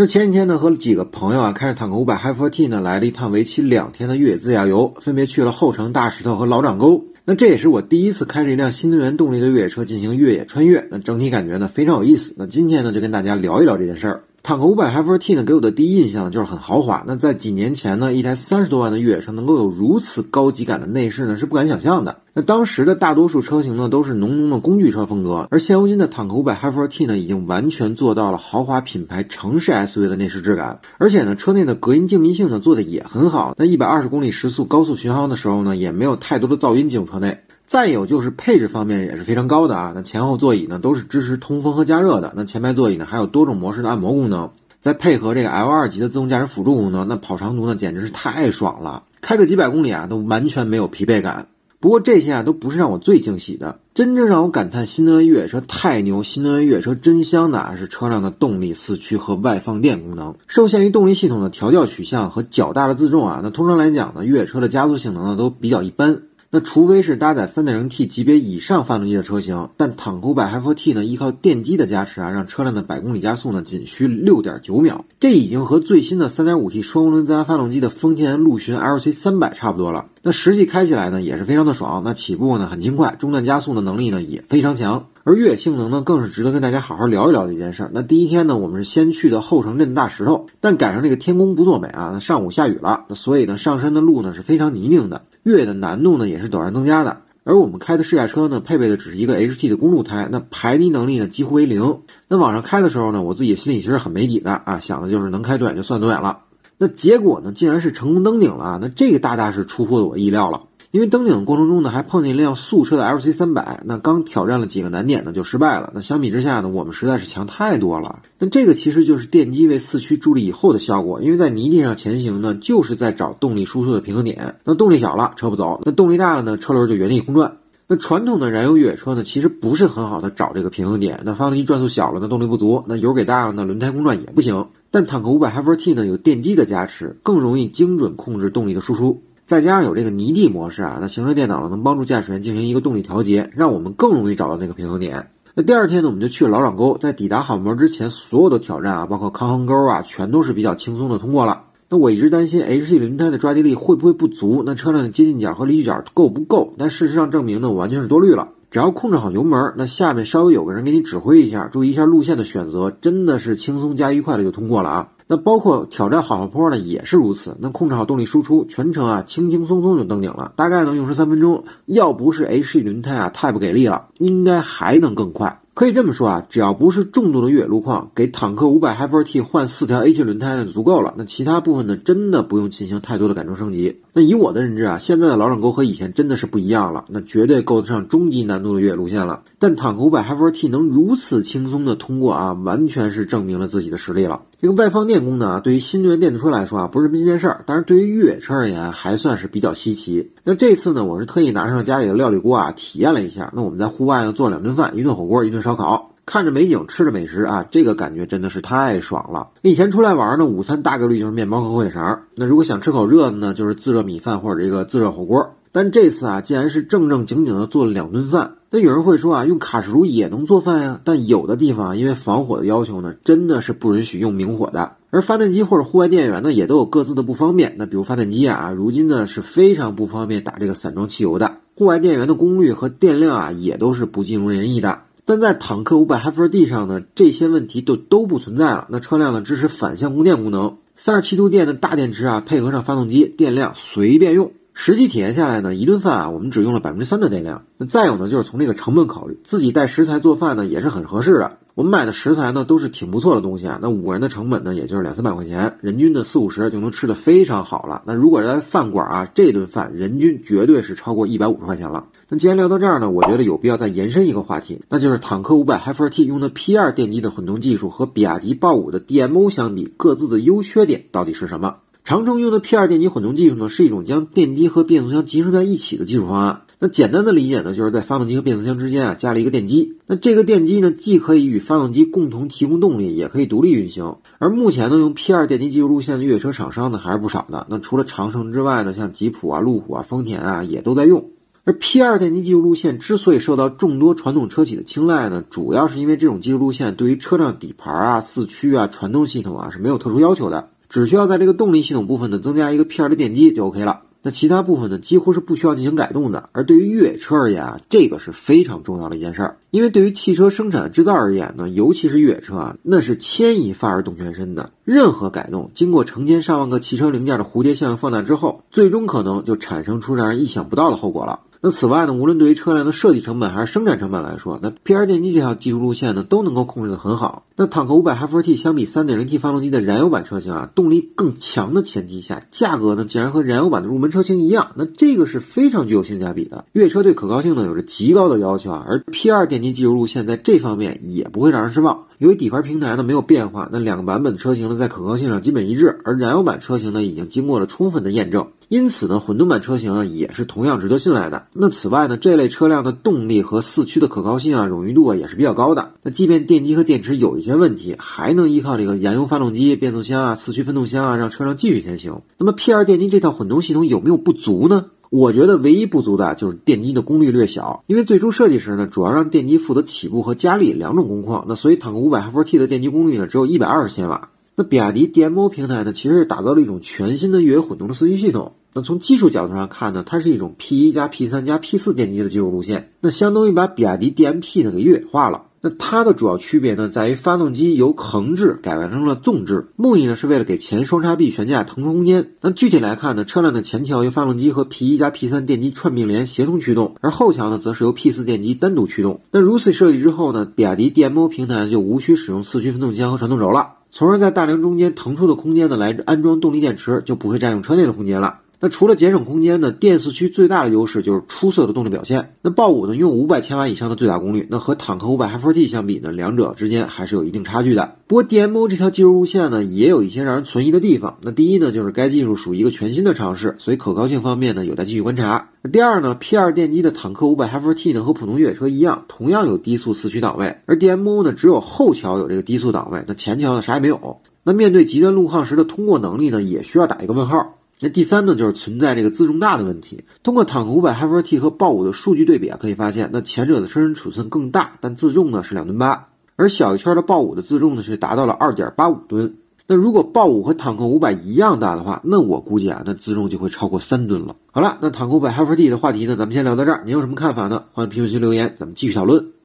那前几天呢，和几个朋友啊，开着坦克五百 Hi4T 呢，来了一趟为期两天的越野自驾游，分别去了后城、大石头和老掌沟。那这也是我第一次开着一辆新能源动力的越野车进行越野穿越，那整体感觉呢非常有意思。那今天呢，就跟大家聊一聊这件事儿。坦克五百 Hi4T 呢，给我的第一印象就是很豪华。那在几年前呢，一台三十多万的越野车能够有如此高级感的内饰呢，是不敢想象的。那当时的大多数车型呢，都是浓浓的工具车风格，而现如今的坦克五百 Hi4T 呢，已经完全做到了豪华品牌城市 SUV 的内饰质感。而且呢，车内的隔音静谧性呢，做的也很好。那一百二十公里时速高速巡航的时候呢，也没有太多的噪音进入车内。再有就是配置方面也是非常高的啊，那前后座椅呢都是支持通风和加热的，那前排座椅呢还有多种模式的按摩功能，再配合这个 L 二级的自动驾驶辅助功能，那跑长途呢简直是太爽了，开个几百公里啊都完全没有疲惫感。不过这些啊都不是让我最惊喜的，真正让我感叹新能源越野车太牛，新能源越野车真香的啊是车辆的动力、四驱和外放电功能。受限于动力系统的调教取向和较大的自重啊，那通常来讲呢，越野车的加速性能呢都比较一般。那除非是搭载 3.0T 级别以上发动机的车型，但坦克五百 Hi4T 呢，依靠电机的加持啊，让车辆的百公里加速呢仅需6.9秒，这已经和最新的 3.5T 双涡轮增压发动机的丰田陆巡 LC300 差不多了。那实际开起来呢，也是非常的爽。那起步呢很轻快，中段加速的能力呢也非常强。而越野性能呢，更是值得跟大家好好聊一聊的一件事。那第一天呢，我们是先去的后城镇大石头，但赶上这个天公不作美啊，那上午下雨了，所以呢上山的路呢是非常泥泞的。越野的难度呢也是陡然增加的，而我们开的试驾车呢，配备的只是一个 HT 的公路胎，那排泥能力呢几乎为零。那往上开的时候呢，我自己心里其实很没底的啊，想的就是能开多远就算多远了。那结果呢，竟然是成功登顶了啊，那这个大大是出乎了我意料了。因为登顶的过程中呢，还碰见一辆素车的 LC 三百，那刚挑战了几个难点呢，就失败了。那相比之下呢，我们实在是强太多了。那这个其实就是电机为四驱助力以后的效果，因为在泥地上前行呢，就是在找动力输出的平衡点。那动力小了，车不走；那动力大了呢，车轮就原地空转。那传统的燃油越野车呢，其实不是很好的找这个平衡点。那发动机转速小了呢，动力不足；那油给大了呢，轮胎空转也不行。但坦克五百 Hi4T 呢，有电机的加持，更容易精准控制动力的输出。再加上有这个泥地模式啊，那行车电脑呢能帮助驾驶员进行一个动力调节，让我们更容易找到那个平衡点。那第二天呢，我们就去了老掌沟，在抵达好门之前，所有的挑战啊，包括康衡沟啊，全都是比较轻松的通过了。那我一直担心 HT 轮胎的抓地力会不会不足，那车辆的接近角和离去角够不够？但事实上证明呢，我完全是多虑了。只要控制好油门，那下面稍微有个人给你指挥一下，注意一下路线的选择，真的是轻松加愉快的就通过了啊。那包括挑战好坡呢，也是如此。那控制好动力输出，全程啊轻轻松松就登顶了，大概能用时三分钟。要不是 H 轮胎啊太不给力了，应该还能更快。可以这么说啊，只要不是重度的越野路况，给坦克五百 Hi4T 换四条 H 轮胎呢就足够了。那其他部分呢，真的不用进行太多的改装升级。那以我的认知啊，现在的老掌沟和以前真的是不一样了，那绝对够得上中级难度的越野路线了。但坦克五百 Hi4T 能如此轻松的通过啊，完全是证明了自己的实力了。这个外放电功能啊，对于新能源电动车来说啊，不是什么新鲜事儿，但是对于越野车而言，还算是比较稀奇。那这次呢，我是特意拿上了家里的料理锅啊，体验了一下。那我们在户外呢做两顿饭，一顿火锅，一顿烧烤。看着美景，吃着美食啊，这个感觉真的是太爽了。以前出来玩呢，午餐大概率就是面包和火腿肠。那如果想吃口热的呢，就是自热米饭或者这个自热火锅。但这次啊，竟然是正正经经的做了两顿饭。那有人会说啊，用卡式炉也能做饭呀？但有的地方啊因为防火的要求呢，真的是不允许用明火的。而发电机或者户外电源呢，也都有各自的不方便。那比如发电机啊，如今呢是非常不方便打这个散装汽油的。户外电源的功率和电量啊，也都是不尽如人意的。但在坦克五百 Hi4T 上呢，这些问题都都不存在了。那车辆呢支持反向供电功能，三十七度电的大电池啊，配合上发动机，电量随便用。实际体验下来呢，一顿饭啊，我们只用了百分之三的电量。那再有呢，就是从这个成本考虑，自己带食材做饭呢，也是很合适的。我们买的食材呢，都是挺不错的东西啊。那五个人的成本呢，也就是两三百块钱，人均的四五十就能吃的非常好了。那如果在饭馆啊，这顿饭人均绝对是超过一百五十块钱了。那既然聊到这儿呢，我觉得有必要再延伸一个话题，那就是坦克五百 Hi4T 用的 P2 电机的混动技术和比亚迪豹五的 DMO 相比，各自的优缺点到底是什么？长城用的 P2 电机混动技术呢，是一种将电机和变速箱集成在一起的技术方案。那简单的理解呢，就是在发动机和变速箱之间啊加了一个电机。那这个电机呢，既可以与发动机共同提供动力，也可以独立运行。而目前呢，用 P2 电机技术路线的越野车厂商呢还是不少的。那除了长城之外呢，像吉普啊、路虎啊、丰田啊也都在用。而 P 二电机技术路线之所以受到众多传统车企的青睐呢，主要是因为这种技术路线对于车辆底盘啊、四驱啊、传动系统啊是没有特殊要求的，只需要在这个动力系统部分呢增加一个 P2 的电机就 OK 了。那其他部分呢，几乎是不需要进行改动的。而对于越野车而言啊，这个是非常重要的一件事儿。因为对于汽车生产制造而言呢，尤其是越野车啊，那是牵一发而动全身的。任何改动，经过成千上万个汽车零件的蝴蝶效应放大之后，最终可能就产生出让人意想不到的后果了。那此外呢，无论对于车辆的设计成本还是生产成本来说，那 P R 电机这条技术路线呢，都能够控制得很好。那坦克五百 Hi4T 相比 3.0T 发动机的燃油版车型啊，动力更强的前提下，价格呢竟然和燃油版的入门车型一样，那这个是非常具有性价比的。越野车对可靠性呢有着极高的要求啊，而 P R 电机技术路线在这方面也不会让人失望。由于底盘平台呢没有变化，那两个版本车型呢在可靠性上基本一致，而燃油版车型呢已经经过了充分的验证。因此呢，混动版车型啊也是同样值得信赖的。那此外呢，这类车辆的动力和四驱的可靠性啊、冗余度啊也是比较高的。那即便电机和电池有一些问题，还能依靠这个燃油发动机、变速箱啊、四驱分动箱啊，让车辆继续前行。那么 P2 电机这套混动系统有没有不足呢？我觉得唯一不足的就是电机的功率略小，因为最初设计时呢，主要让电机负责起步和加力两种工况。那所以坦克五百 Hi4T 的电机功率呢，只有一百二十千瓦。那比亚迪 DMO 平台呢，其实是打造了一种全新的越野混动的四驱系统。那从技术角度上看呢，它是一种 P 一加 P 三加 P 四电机的技术路线，那相当于把比亚迪 DMP 呢给越野化了。那它的主要区别呢，在于发动机由横置改变成了纵置，目的呢是为了给前双叉臂悬架腾出空间。那具体来看呢，车辆的前桥由发动机和 P1 加 P3 电机串并联协同驱动，而后桥呢则是由 P4 电机单独驱动。那如此设计之后呢，比亚迪 DMO 平台就无需使用四驱分动箱和传动轴了，从而在大梁中间腾出的空间呢来安装动力电池，就不会占用车内的空间了。那除了节省空间呢，电四驱最大的优势就是出色的动力表现。那豹五呢，拥有五百千瓦以上的最大功率，那和坦克五百 Hi4T 相比呢，两者之间还是有一定差距的。不过 DMO 这条技术路线呢，也有一些让人存疑的地方。那第一呢，就是该技术属于一个全新的尝试，所以可靠性方面呢，有待继续观察。那第二呢，P2 电机的坦克五百 Hi4T 呢，和普通越野车一样，同样有低速四驱档位，而 DMO 呢，只有后桥有这个低速档位，那前桥呢啥也没有。那面对极端路况时的通过能力呢，也需要打一个问号。那第三呢，就是存在这个自重大的问题。通过坦克五百 Hi4T 和豹五的数据对比啊，可以发现，那前者的车身尺寸更大，但自重呢是两吨八，而小一圈的豹五的自重呢是达到了二点八五吨。那如果豹五和坦克五百一样大的话，那我估计啊，那自重就会超过三吨了。好了，那坦克五百 Hi4T 的话题呢，咱们先聊到这儿。您有什么看法呢？欢迎评论区留言，咱们继续讨论。